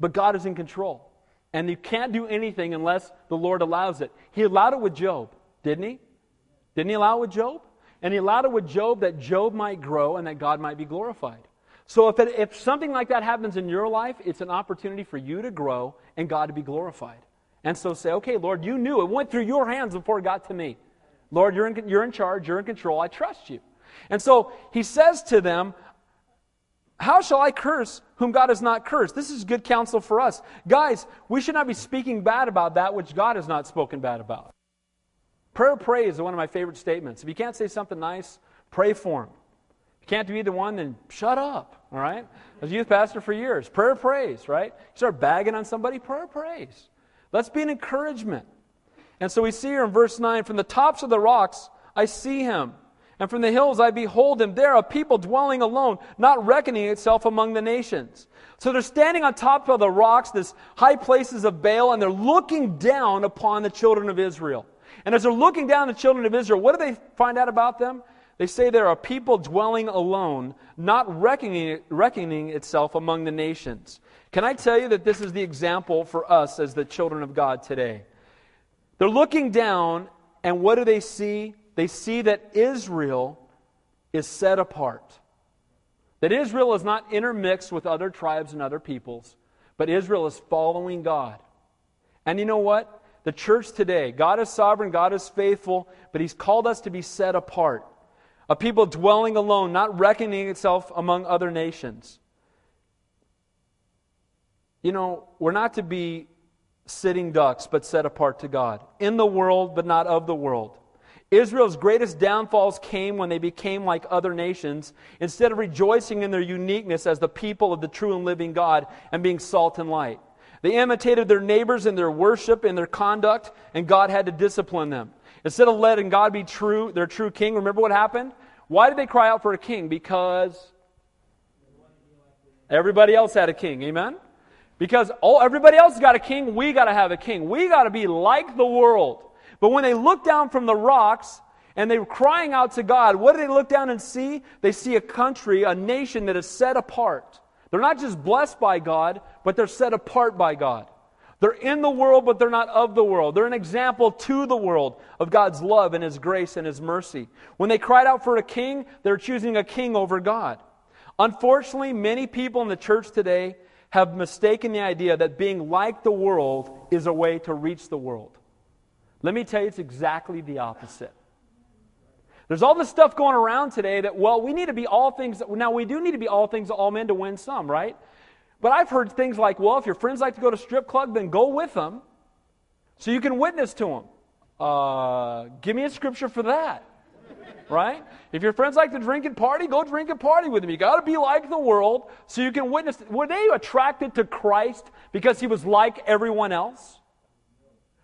but God is in control. And you can't do anything unless the Lord allows it. He allowed it with Job, didn't he? Didn't he allow it with Job? And he allowed it with Job that Job might grow and that God might be glorified. So if, it, if something like that happens in your life, it's an opportunity for you to grow and God to be glorified. And so say, okay, Lord, you knew it went through your hands before it got to me. Lord, you're in, you're in charge, you're in control, I trust you. And so he says to them, How shall I curse whom God has not cursed? This is good counsel for us. Guys, we should not be speaking bad about that which God has not spoken bad about. Prayer praise is one of my favorite statements. If you can't say something nice, pray for him. If you can't do either one, then shut up. All right? I was youth pastor for years. Prayer praise, right? You start bagging on somebody, prayer praise. Let's be an encouragement. And so we see here in verse 9 from the tops of the rocks, I see him and from the hills I behold them. There a people dwelling alone, not reckoning itself among the nations. So they're standing on top of the rocks, this high places of Baal, and they're looking down upon the children of Israel. And as they're looking down the children of Israel, what do they find out about them? They say there are people dwelling alone, not reckoning, reckoning itself among the nations. Can I tell you that this is the example for us as the children of God today? They're looking down, and what do they see? They see that Israel is set apart. That Israel is not intermixed with other tribes and other peoples, but Israel is following God. And you know what? The church today, God is sovereign, God is faithful, but He's called us to be set apart. A people dwelling alone, not reckoning itself among other nations. You know, we're not to be sitting ducks, but set apart to God. In the world, but not of the world. Israel's greatest downfalls came when they became like other nations, instead of rejoicing in their uniqueness as the people of the true and living God and being salt and light. They imitated their neighbors in their worship and their conduct, and God had to discipline them. Instead of letting God be true, their true king, remember what happened? Why did they cry out for a king? Because everybody else had a king. Amen? Because oh, everybody else got a king, we got to have a king. We got to be like the world. But when they look down from the rocks and they were crying out to God, what do they look down and see? They see a country, a nation that is set apart. They're not just blessed by God, but they're set apart by God. They're in the world, but they're not of the world. They're an example to the world of God's love and His grace and His mercy. When they cried out for a king, they're choosing a king over God. Unfortunately, many people in the church today have mistaken the idea that being like the world is a way to reach the world. Let me tell you, it's exactly the opposite. There's all this stuff going around today that, well, we need to be all things. Now, we do need to be all things to all men to win some, right? But I've heard things like, well, if your friends like to go to strip club, then go with them so you can witness to them. Uh, give me a scripture for that, right? If your friends like to drink and party, go drink and party with them. You got to be like the world so you can witness. Were they attracted to Christ because he was like everyone else?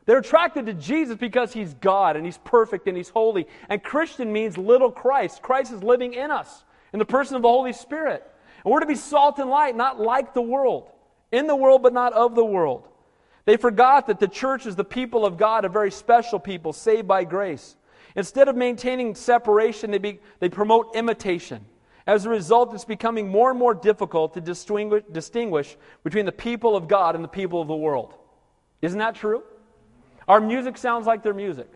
They're attracted to Jesus because he's God and he's perfect and he's holy. And Christian means little Christ. Christ is living in us in the person of the Holy Spirit. And we're to be salt and light, not like the world. In the world, but not of the world. They forgot that the church is the people of God, a very special people, saved by grace. Instead of maintaining separation, they, be, they promote imitation. As a result, it's becoming more and more difficult to distinguish, distinguish between the people of God and the people of the world. Isn't that true? Our music sounds like their music.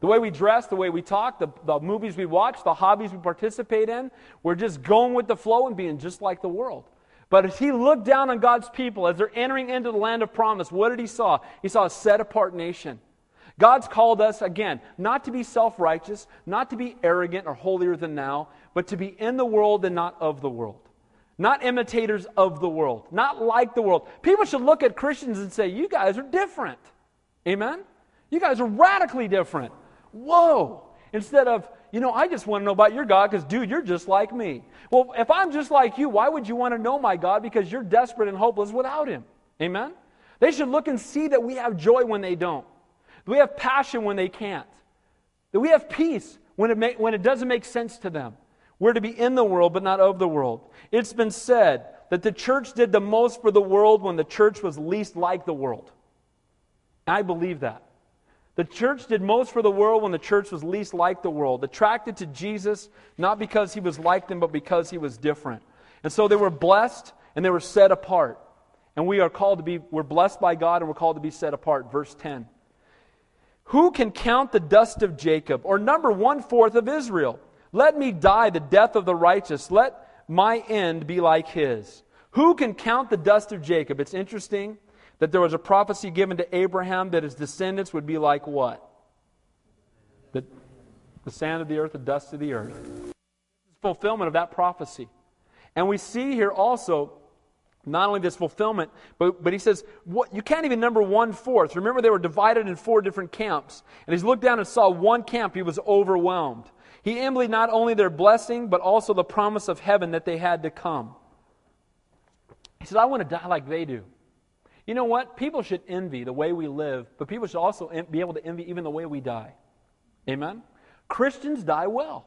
The way we dress, the way we talk, the, the movies we watch, the hobbies we participate in, we're just going with the flow and being just like the world. But as he looked down on God's people as they're entering into the land of promise, what did he saw? He saw a set apart nation. God's called us, again, not to be self righteous, not to be arrogant or holier than now, but to be in the world and not of the world. Not imitators of the world, not like the world. People should look at Christians and say, You guys are different. Amen? You guys are radically different. Whoa. Instead of, you know, I just want to know about your God because, dude, you're just like me. Well, if I'm just like you, why would you want to know my God? Because you're desperate and hopeless without Him. Amen? They should look and see that we have joy when they don't. That we have passion when they can't. That we have peace when it, may, when it doesn't make sense to them. We're to be in the world, but not of the world. It's been said that the church did the most for the world when the church was least like the world. I believe that. The church did most for the world when the church was least like the world, attracted to Jesus not because he was like them, but because he was different. And so they were blessed and they were set apart. And we are called to be, we're blessed by God and we're called to be set apart. Verse 10. Who can count the dust of Jacob or number one fourth of Israel? Let me die the death of the righteous. Let my end be like his. Who can count the dust of Jacob? It's interesting that there was a prophecy given to Abraham that his descendants would be like what? The, the sand of the earth, the dust of the earth. Fulfillment of that prophecy. And we see here also not only this fulfillment, but, but he says, what, you can't even number one fourth. Remember, they were divided in four different camps. And he looked down and saw one camp, he was overwhelmed. He envied not only their blessing, but also the promise of heaven that they had to come. He said, I want to die like they do. You know what? People should envy the way we live, but people should also be able to envy even the way we die. Amen? Christians die well.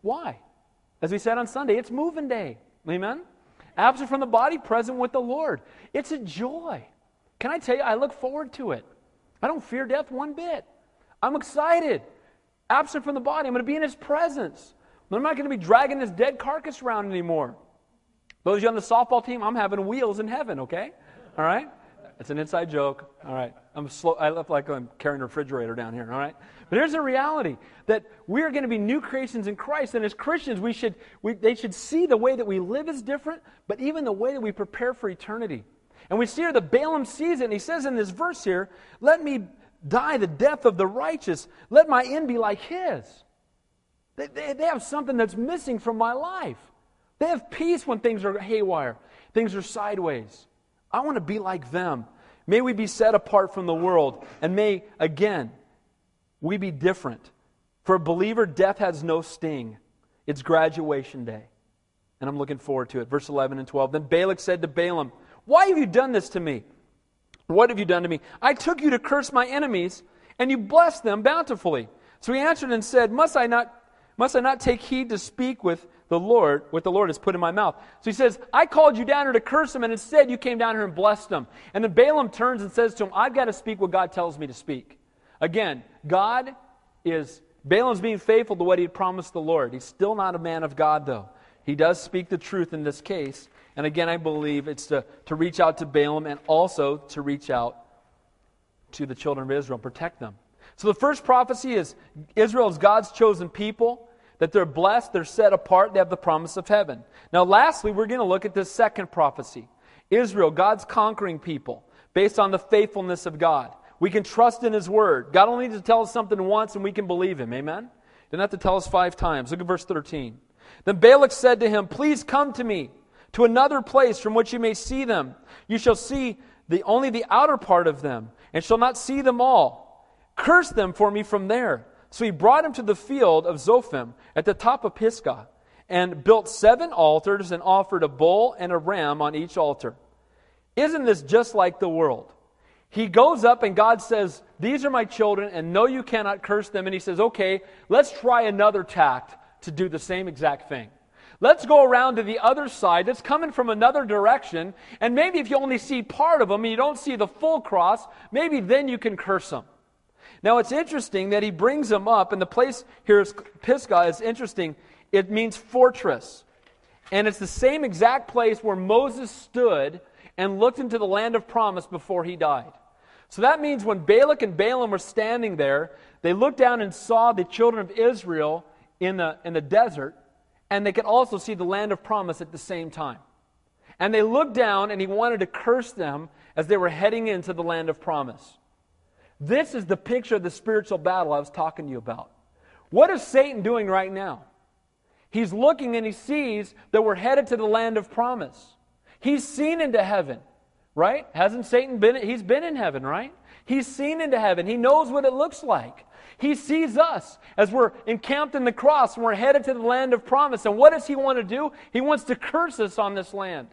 Why? As we said on Sunday, it's moving day. Amen? Absent from the body, present with the Lord. It's a joy. Can I tell you, I look forward to it. I don't fear death one bit. I'm excited. Absent from the body, I'm going to be in His presence. I'm not going to be dragging this dead carcass around anymore. Those of you on the softball team, I'm having wheels in heaven, okay? All right? It's an inside joke. All right. I'm slow. I look like I'm carrying a refrigerator down here. All right. But here's the reality that we're going to be new creations in Christ, and as Christians, we should we, they should see the way that we live is different, but even the way that we prepare for eternity. And we see here that Balaam sees it, and he says in this verse here, "Let me die the death of the righteous. Let my end be like his." They, they, they have something that's missing from my life. They have peace when things are haywire, things are sideways. I want to be like them. May we be set apart from the world, and may, again, we be different. For a believer, death has no sting. It's graduation day. And I'm looking forward to it. Verse 11 and 12. Then Balak said to Balaam, Why have you done this to me? What have you done to me? I took you to curse my enemies, and you blessed them bountifully. So he answered and said, Must I not, must I not take heed to speak with the Lord, what the Lord has put in my mouth. So he says, I called you down here to curse him, and instead you came down here and blessed him. And then Balaam turns and says to him, I've got to speak what God tells me to speak. Again, God is, Balaam's being faithful to what he had promised the Lord. He's still not a man of God, though. He does speak the truth in this case. And again, I believe it's to, to reach out to Balaam and also to reach out to the children of Israel and protect them. So the first prophecy is Israel is God's chosen people that they're blessed, they're set apart, they have the promise of heaven. Now, lastly, we're going to look at this second prophecy Israel, God's conquering people, based on the faithfulness of God. We can trust in His Word. God only needs to tell us something once and we can believe Him. Amen? Didn't have to tell us five times. Look at verse 13. Then Balak said to him, Please come to me to another place from which you may see them. You shall see the, only the outer part of them, and shall not see them all. Curse them for me from there. So he brought him to the field of Zophim at the top of Pisgah and built seven altars and offered a bull and a ram on each altar. Isn't this just like the world? He goes up and God says, These are my children, and no, you cannot curse them. And he says, Okay, let's try another tact to do the same exact thing. Let's go around to the other side that's coming from another direction. And maybe if you only see part of them and you don't see the full cross, maybe then you can curse them. Now it's interesting that he brings them up, and the place here is Pisgah is interesting. It means fortress. And it's the same exact place where Moses stood and looked into the land of promise before he died. So that means when Balak and Balaam were standing there, they looked down and saw the children of Israel in the, in the desert, and they could also see the land of promise at the same time. And they looked down, and he wanted to curse them as they were heading into the land of promise. This is the picture of the spiritual battle I was talking to you about. What is Satan doing right now? He's looking and he sees that we're headed to the land of promise. He's seen into heaven, right? Hasn't Satan been? He's been in heaven, right? He's seen into heaven. He knows what it looks like. He sees us as we're encamped in the cross and we're headed to the land of promise. And what does he want to do? He wants to curse us on this land.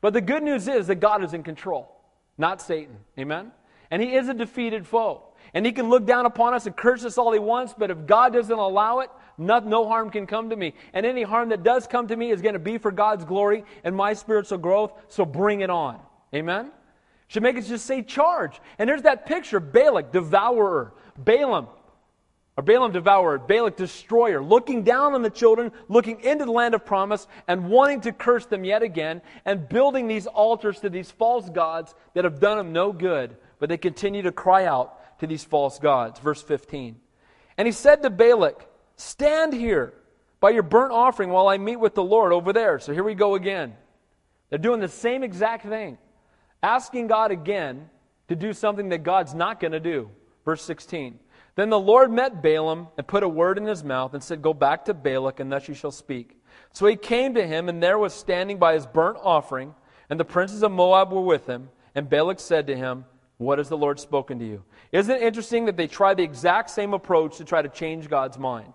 But the good news is that God is in control, not Satan. Amen? And he is a defeated foe. And he can look down upon us and curse us all he wants, but if God doesn't allow it, no, no harm can come to me. And any harm that does come to me is going to be for God's glory and my spiritual growth, so bring it on. Amen? Should make us just say charge. And there's that picture Balak, devourer, Balaam, or Balaam devourer, Balak destroyer, looking down on the children, looking into the land of promise, and wanting to curse them yet again, and building these altars to these false gods that have done them no good, but they continue to cry out to these false gods. Verse 15. And he said to Balak, Stand here by your burnt offering while I meet with the Lord over there. So here we go again. They're doing the same exact thing, asking God again to do something that God's not going to do. Verse 16. Then the Lord met Balaam and put a word in his mouth and said, Go back to Balak, and thus you shall speak. So he came to him, and there was standing by his burnt offering, and the princes of Moab were with him. And Balak said to him, What has the Lord spoken to you? Isn't it interesting that they try the exact same approach to try to change God's mind?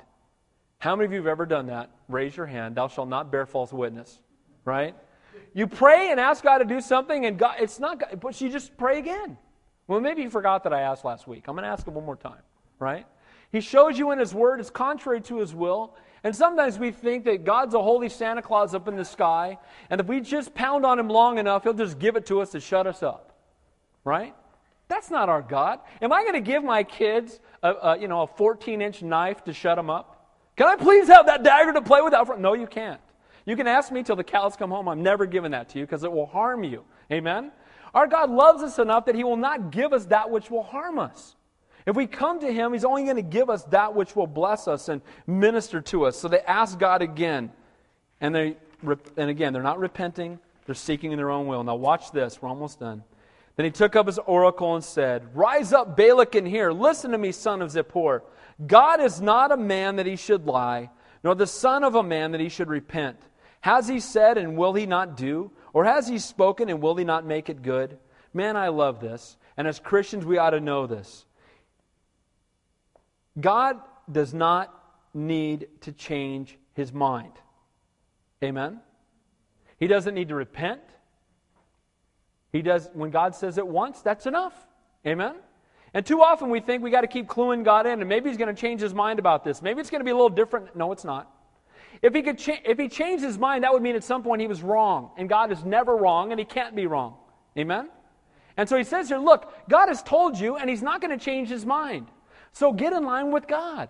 How many of you have ever done that? Raise your hand. Thou shalt not bear false witness. Right? You pray and ask God to do something, and God, it's not God, but you just pray again. Well, maybe you forgot that I asked last week. I'm going to ask him one more time right? He shows you in His Word it's contrary to His will. And sometimes we think that God's a holy Santa Claus up in the sky, and if we just pound on Him long enough, He'll just give it to us to shut us up, right? That's not our God. Am I going to give my kids a, a you know a 14 inch knife to shut them up? Can I please have that dagger to play with? Out no, you can't. You can ask me till the cows come home. I'm never giving that to you because it will harm you. Amen. Our God loves us enough that He will not give us that which will harm us. If we come to Him, He's only going to give us that which will bless us and minister to us. So they ask God again. And, they, and again, they're not repenting, they're seeking in their own will. Now, watch this. We're almost done. Then he took up his oracle and said, Rise up, Balak, and hear. Listen to me, son of Zippor. God is not a man that he should lie, nor the son of a man that he should repent. Has he said, and will he not do? Or has he spoken, and will he not make it good? Man, I love this. And as Christians, we ought to know this. God does not need to change his mind. Amen? He doesn't need to repent. He does when God says it once, that's enough. Amen? And too often we think we got to keep cluing God in, and maybe He's going to change His mind about this. Maybe it's going to be a little different. No, it's not. If he could, cha- if he changed his mind, that would mean at some point he was wrong, and God is never wrong, and He can't be wrong. Amen. And so He says here, look, God has told you, and He's not going to change His mind. So get in line with God.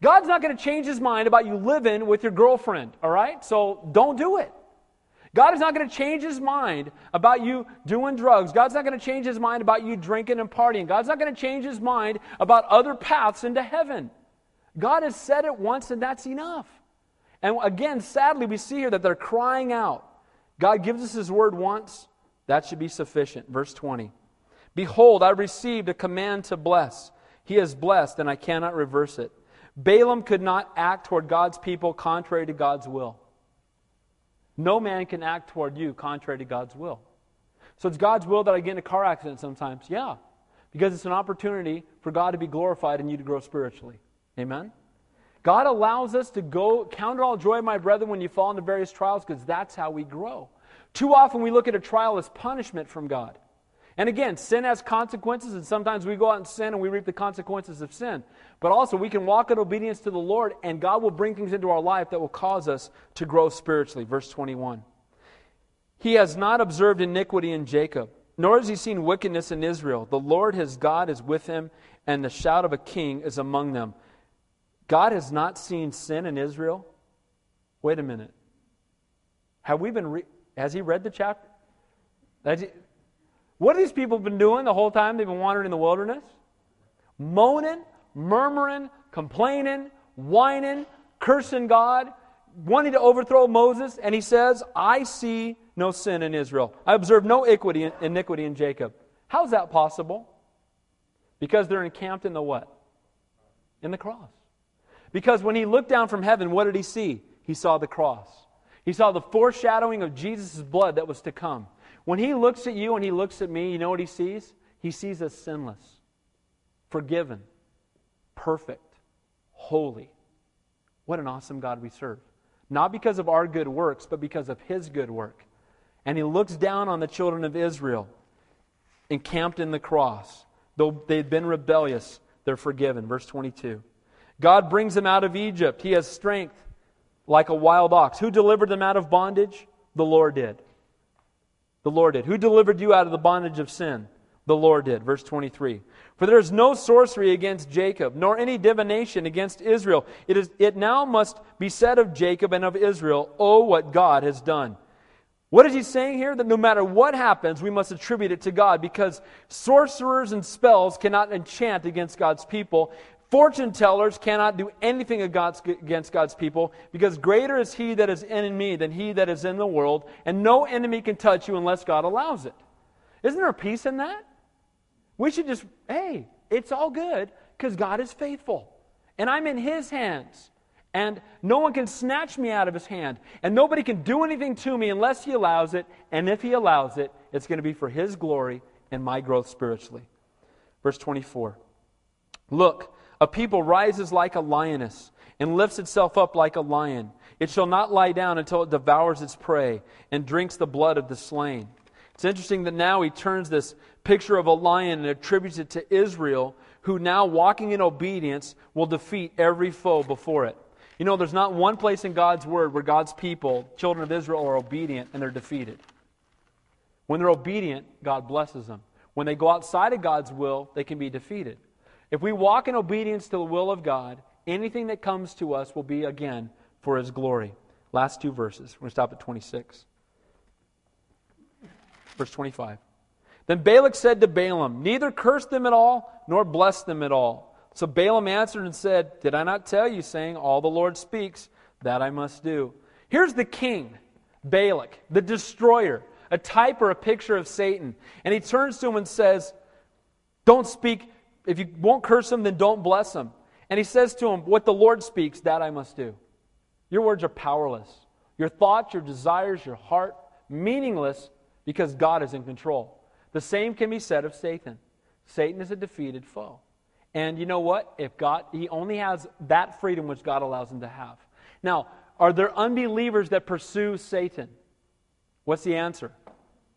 God's not going to change his mind about you living with your girlfriend, all right? So don't do it. God is not going to change his mind about you doing drugs. God's not going to change his mind about you drinking and partying. God's not going to change his mind about other paths into heaven. God has said it once, and that's enough. And again, sadly, we see here that they're crying out. God gives us his word once, that should be sufficient. Verse 20 Behold, I received a command to bless. He is blessed, and I cannot reverse it. Balaam could not act toward God's people contrary to God's will. No man can act toward you contrary to God's will. So it's God's will that I get in a car accident sometimes. Yeah. Because it's an opportunity for God to be glorified and you to grow spiritually. Amen? God allows us to go, count it all joy, my brethren, when you fall into various trials, because that's how we grow. Too often we look at a trial as punishment from God. And again, sin has consequences, and sometimes we go out and sin and we reap the consequences of sin. But also, we can walk in obedience to the Lord, and God will bring things into our life that will cause us to grow spiritually. Verse 21. He has not observed iniquity in Jacob, nor has he seen wickedness in Israel. The Lord his God is with him, and the shout of a king is among them. God has not seen sin in Israel? Wait a minute. Have we been re- has he read the chapter? What have these people been doing the whole time they've been wandering in the wilderness? Moaning, murmuring, complaining, whining, cursing God, wanting to overthrow Moses. And he says, I see no sin in Israel. I observe no iniquity, iniquity in Jacob. How's that possible? Because they're encamped in the what? In the cross. Because when he looked down from heaven, what did he see? He saw the cross. He saw the foreshadowing of Jesus' blood that was to come. When he looks at you and he looks at me, you know what he sees? He sees us sinless, forgiven, perfect, holy. What an awesome God we serve. Not because of our good works, but because of his good work. And he looks down on the children of Israel encamped in the cross. Though they'd been rebellious, they're forgiven. Verse 22. God brings them out of Egypt. He has strength like a wild ox. Who delivered them out of bondage? The Lord did. The Lord did. Who delivered you out of the bondage of sin? The Lord did. Verse 23. For there is no sorcery against Jacob, nor any divination against Israel. It, is, it now must be said of Jacob and of Israel, Oh, what God has done. What is he saying here? That no matter what happens, we must attribute it to God because sorcerers and spells cannot enchant against God's people. Fortune tellers cannot do anything against God's people because greater is He that is in me than He that is in the world, and no enemy can touch you unless God allows it. Isn't there peace in that? We should just, hey, it's all good because God is faithful, and I'm in His hands. And no one can snatch me out of his hand. And nobody can do anything to me unless he allows it. And if he allows it, it's going to be for his glory and my growth spiritually. Verse 24 Look, a people rises like a lioness and lifts itself up like a lion. It shall not lie down until it devours its prey and drinks the blood of the slain. It's interesting that now he turns this picture of a lion and attributes it to Israel, who now, walking in obedience, will defeat every foe before it. You know, there's not one place in God's word where God's people, children of Israel, are obedient and they're defeated. When they're obedient, God blesses them. When they go outside of God's will, they can be defeated. If we walk in obedience to the will of God, anything that comes to us will be, again, for His glory. Last two verses. We're going to stop at 26. Verse 25. Then Balak said to Balaam, Neither curse them at all, nor bless them at all. So Balaam answered and said, Did I not tell you, saying, All the Lord speaks, that I must do? Here's the king, Balak, the destroyer, a type or a picture of Satan. And he turns to him and says, Don't speak if you won't curse them, then don't bless them. And he says to him, What the Lord speaks, that I must do. Your words are powerless. Your thoughts, your desires, your heart, meaningless because God is in control. The same can be said of Satan. Satan is a defeated foe. And you know what? If God, he only has that freedom which God allows him to have. Now, are there unbelievers that pursue Satan? What's the answer?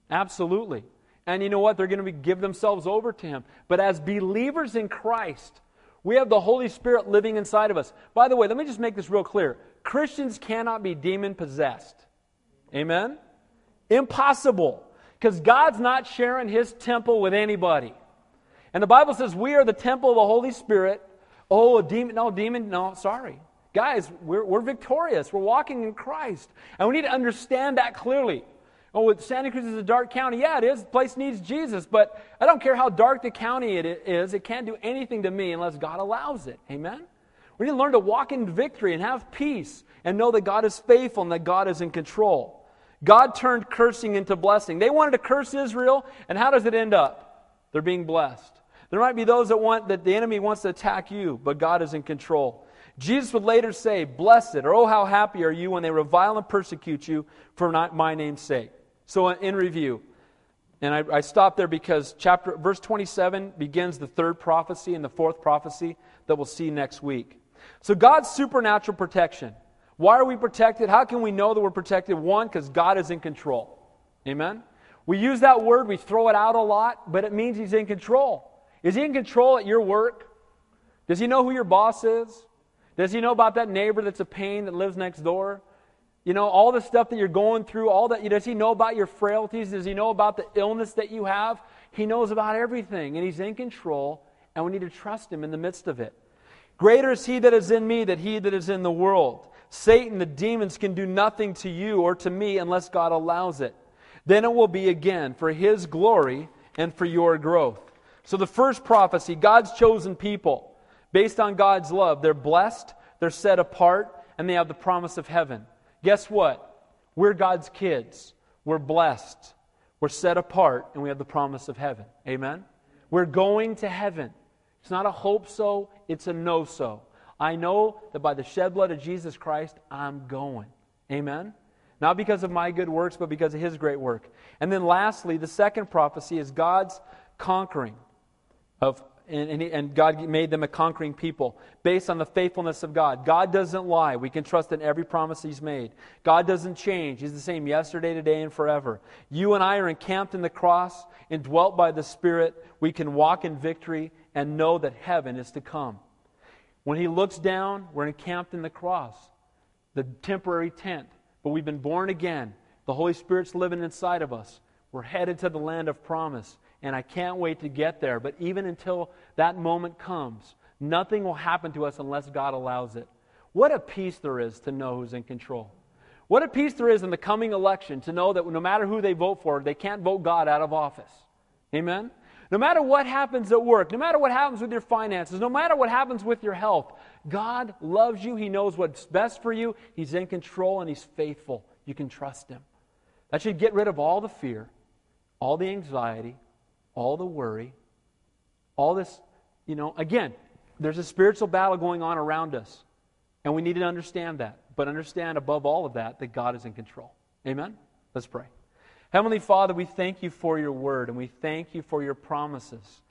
Absolutely. And you know what? They're going to give themselves over to Him. But as believers in Christ, we have the Holy Spirit living inside of us. By the way, let me just make this real clear Christians cannot be demon possessed. Amen? Impossible. Because God's not sharing His temple with anybody. And the Bible says we are the temple of the Holy Spirit. Oh, a demon, no, demon, no, sorry. Guys, we're, we're victorious. We're walking in Christ. And we need to understand that clearly. Oh, Santa Cruz is a dark county. Yeah, it is. The place needs Jesus. But I don't care how dark the county it is, it can't do anything to me unless God allows it. Amen? We need to learn to walk in victory and have peace and know that God is faithful and that God is in control. God turned cursing into blessing. They wanted to curse Israel, and how does it end up? They're being blessed. There might be those that want that the enemy wants to attack you, but God is in control. Jesus would later say, Blessed, or oh, how happy are you when they revile and persecute you for my name's sake. So, uh, in review, and I, I stop there because chapter verse 27 begins the third prophecy and the fourth prophecy that we'll see next week. So, God's supernatural protection. Why are we protected? How can we know that we're protected? One, because God is in control. Amen? We use that word, we throw it out a lot, but it means He's in control. Is He in control at your work? Does He know who your boss is? Does He know about that neighbor that's a pain that lives next door? You know, all the stuff that you're going through, all that, does he know about your frailties? Does he know about the illness that you have? He knows about everything, and he's in control, and we need to trust him in the midst of it. Greater is he that is in me than he that is in the world. Satan, the demons, can do nothing to you or to me unless God allows it. Then it will be again for his glory and for your growth. So, the first prophecy God's chosen people, based on God's love, they're blessed, they're set apart, and they have the promise of heaven. Guess what? We're God's kids. We're blessed. We're set apart, and we have the promise of heaven. Amen? We're going to heaven. It's not a hope so, it's a no so. I know that by the shed blood of Jesus Christ, I'm going. Amen? Not because of my good works, but because of his great work. And then lastly, the second prophecy is God's conquering of and, and, and, God made them a conquering people based on the faithfulness of God. God doesn't lie. We can trust in every promise He's made. God doesn't change. He's the same yesterday, today, and forever. You and I are encamped in the cross and dwelt by the Spirit. We can walk in victory and know that heaven is to come. When He looks down, we're encamped in the cross, the temporary tent. But we've been born again. The Holy Spirit's living inside of us. We're headed to the land of promise and I can't wait to get there. But even until that moment comes, nothing will happen to us unless God allows it. What a peace there is to know who's in control. What a peace there is in the coming election to know that no matter who they vote for, they can't vote God out of office. Amen? No matter what happens at work, no matter what happens with your finances, no matter what happens with your health, God loves you. He knows what's best for you. He's in control and He's faithful. You can trust Him. That should get rid of all the fear, all the anxiety, all the worry, all this, you know, again, there's a spiritual battle going on around us. And we need to understand that. But understand above all of that that God is in control. Amen? Let's pray. Heavenly Father, we thank you for your word and we thank you for your promises.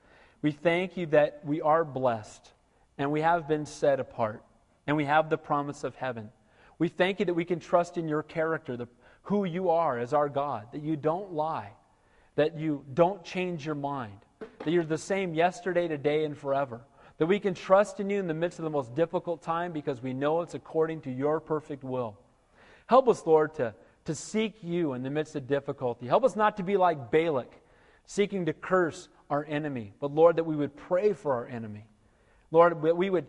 We thank you that we are blessed and we have been set apart and we have the promise of heaven. We thank you that we can trust in your character, the, who you are as our God, that you don't lie, that you don't change your mind, that you're the same yesterday, today, and forever. That we can trust in you in the midst of the most difficult time because we know it's according to your perfect will. Help us, Lord, to, to seek you in the midst of difficulty. Help us not to be like Balak, seeking to curse our enemy, but Lord, that we would pray for our enemy. Lord, that we would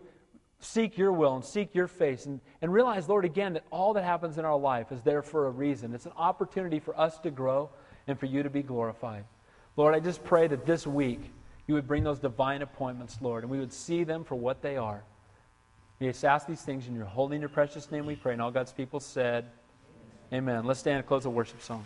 seek your will and seek your face and, and realize, Lord, again, that all that happens in our life is there for a reason. It's an opportunity for us to grow and for you to be glorified. Lord, I just pray that this week you would bring those divine appointments, Lord, and we would see them for what they are. We just ask these things in your holy and your precious name we pray. And all God's people said, Amen. Let's stand and close the worship song.